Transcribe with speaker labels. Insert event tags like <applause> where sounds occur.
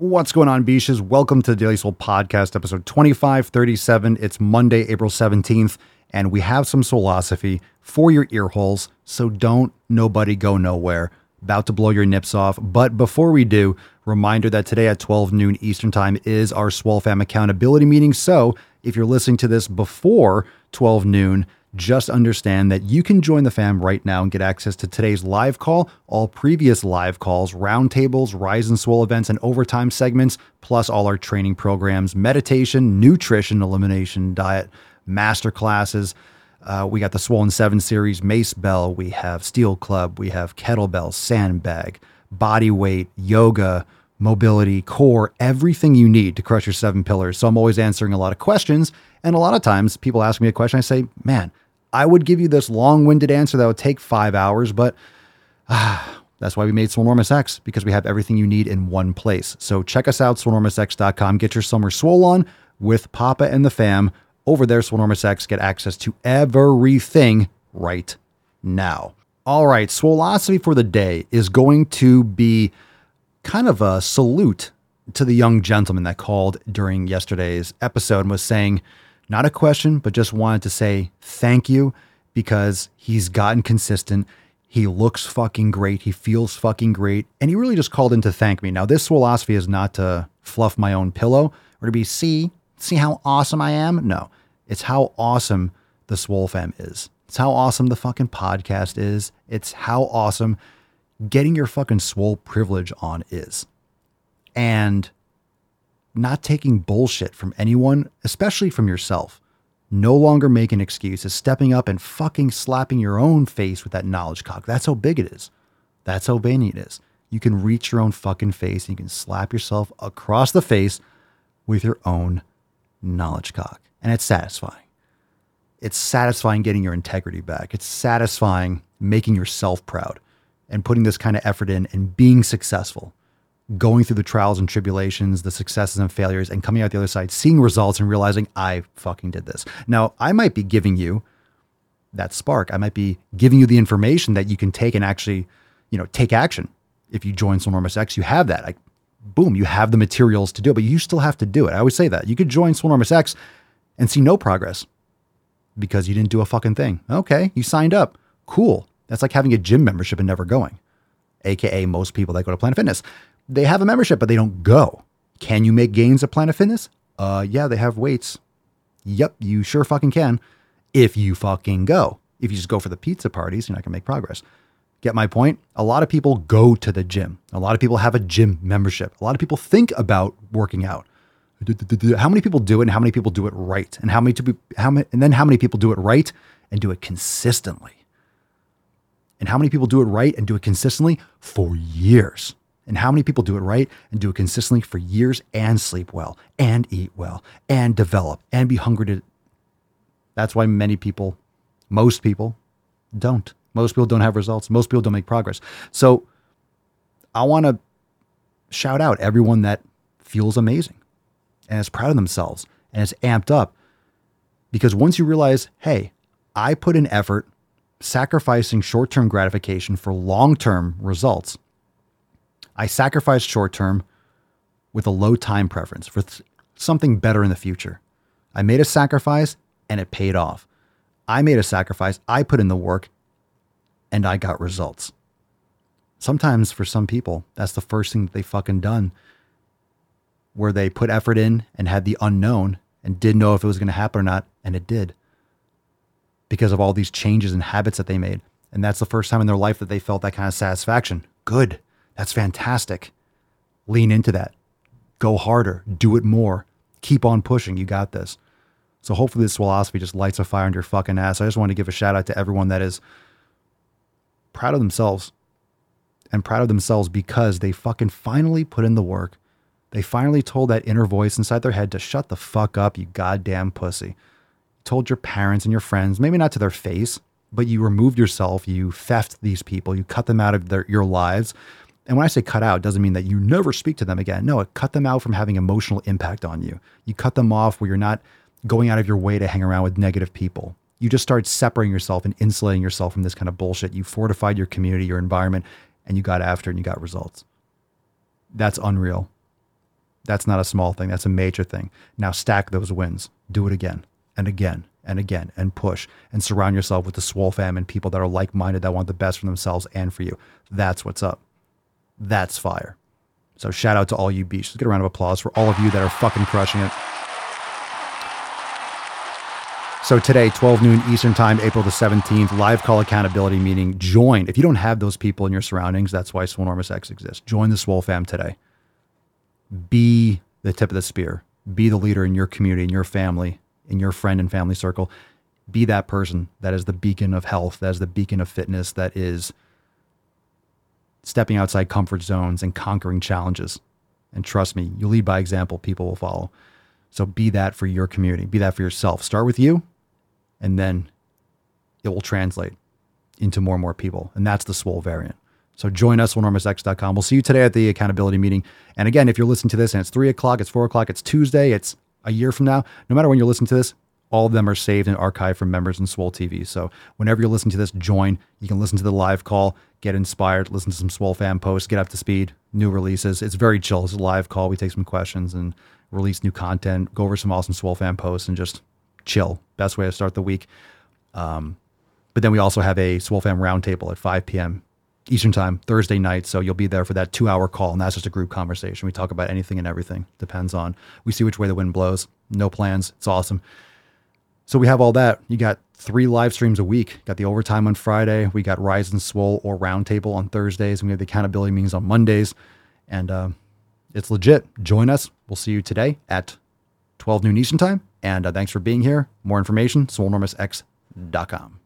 Speaker 1: What's going on, Beaches? Welcome to the Daily Swole Podcast, episode 2537. It's Monday, April 17th, and we have some philosophy for your ear holes, so don't nobody go nowhere. About to blow your nips off. But before we do, reminder that today at 12 noon Eastern Time is our Swole Fam accountability meeting. So if you're listening to this before 12 noon, just understand that you can join the fam right now and get access to today's live call, all previous live calls, roundtables, Rise and Swole events, and overtime segments, plus all our training programs, meditation, nutrition, elimination, diet, master classes. Uh, we got the Swollen 7 series, Mace Bell, we have Steel Club, we have kettlebell, sandbag, body weight, yoga, mobility, core, everything you need to crush your seven pillars. So I'm always answering a lot of questions. And a lot of times people ask me a question, I say, man, I would give you this long winded answer that would take five hours, but <sighs> that's why we made Swolenormous X because we have everything you need in one place. So check us out, swolenormousx.com. Get your summer swole on with Papa and the fam. Over there, Swolenormous X, get access to everything right now. All right, Swoleosophy for the day is going to be kind of a salute to the young gentleman that called during yesterday's episode and was saying, not a question, but just wanted to say thank you because he's gotten consistent. He looks fucking great. He feels fucking great. And he really just called in to thank me. Now, this philosophy is not to fluff my own pillow or to be, see, see how awesome I am. No, it's how awesome the Swole fam is. It's how awesome the fucking podcast is. It's how awesome getting your fucking swole privilege on is. And not taking bullshit from anyone, especially from yourself. No longer making excuses, stepping up and fucking slapping your own face with that knowledge cock. That's how big it is. That's how vain it is. You can reach your own fucking face and you can slap yourself across the face with your own knowledge cock. And it's satisfying. It's satisfying getting your integrity back. It's satisfying making yourself proud and putting this kind of effort in and being successful, going through the trials and tribulations, the successes and failures, and coming out the other side, seeing results and realizing I fucking did this. Now, I might be giving you that spark. I might be giving you the information that you can take and actually, you know, take action. If you join Swolenormous X, you have that. Like, boom, you have the materials to do it, but you still have to do it. I always say that. You could join Swolenormous X and see no progress because you didn't do a fucking thing. Okay, you signed up. Cool. That's like having a gym membership and never going, AKA most people that go to Planet Fitness. They have a membership, but they don't go. Can you make gains at Planet Fitness? Uh, yeah, they have weights. Yep, you sure fucking can. If you fucking go. If you just go for the pizza parties, you're not gonna make progress. Get my point? A lot of people go to the gym. A lot of people have a gym membership. A lot of people think about working out. How many people do it and how many people do it right? And how many to be, how many, and then how many people do it right and do it consistently? And how many people do it right and do it consistently for years? And how many people do it right and do it consistently for years and sleep well and eat well and develop and be hungry to. That's why many people, most people, don't. Most people don't have results. Most people don't make progress. So I want to shout out everyone that feels amazing and is proud of themselves and is amped up. Because once you realize, hey, I put in effort sacrificing short term gratification for long term results. I sacrificed short term with a low time preference for th- something better in the future. I made a sacrifice and it paid off. I made a sacrifice, I put in the work, and I got results. Sometimes for some people, that's the first thing that they fucking done where they put effort in and had the unknown and didn't know if it was going to happen or not, and it did because of all these changes and habits that they made. And that's the first time in their life that they felt that kind of satisfaction. Good. That's fantastic. Lean into that. Go harder. Do it more. Keep on pushing. You got this. So hopefully this philosophy just lights a fire under your fucking ass. I just want to give a shout out to everyone that is proud of themselves and proud of themselves because they fucking finally put in the work. They finally told that inner voice inside their head to shut the fuck up, you goddamn pussy told your parents and your friends, maybe not to their face, but you removed yourself, you theft these people, you cut them out of their, your lives. And when I say cut out, doesn't mean that you never speak to them again. No, it cut them out from having emotional impact on you. You cut them off where you're not going out of your way to hang around with negative people. You just start separating yourself and insulating yourself from this kind of bullshit. You fortified your community, your environment, and you got after and you got results. That's unreal. That's not a small thing. That's a major thing. Now stack those wins. Do it again and again and again and push and surround yourself with the swole fam and people that are like minded that want the best for themselves and for you. That's what's up. That's fire. So shout out to all you beasts. Let's get a round of applause for all of you that are fucking crushing it. So today, 12 noon Eastern Time, April the 17th, live call accountability meeting. Join. If you don't have those people in your surroundings, that's why Swolenormous X exists. Join the Swole fam today. Be the tip of the spear. Be the leader in your community, in your family, in your friend and family circle. Be that person that is the beacon of health, that is the beacon of fitness, that is stepping outside comfort zones and conquering challenges. And trust me, you lead by example, people will follow. So be that for your community, be that for yourself. Start with you, and then it will translate into more and more people. And that's the swole variant. So join us, swolenormousx.com. We'll see you today at the accountability meeting. And again, if you're listening to this and it's three o'clock, it's four o'clock, it's Tuesday, it's a year from now, no matter when you're listening to this, all of them are saved and archived from members in Swole TV. So whenever you're listening to this, join. You can listen to the live call, get inspired, listen to some Swole fam posts, get up to speed, new releases. It's very chill. It's a live call. We take some questions and release new content, go over some awesome Swole fam posts, and just chill. Best way to start the week. Um, but then we also have a Swole Fam roundtable at 5 p.m. Eastern Time, Thursday night. So you'll be there for that two hour call. And that's just a group conversation. We talk about anything and everything. Depends on, we see which way the wind blows. No plans. It's awesome. So we have all that. You got three live streams a week. Got the overtime on Friday. We got Rise and Swole or Roundtable on Thursdays. We have the accountability meetings on Mondays. And uh, it's legit. Join us. We'll see you today at 12 noon Eastern Time. And uh, thanks for being here. More information, swolenormousx.com.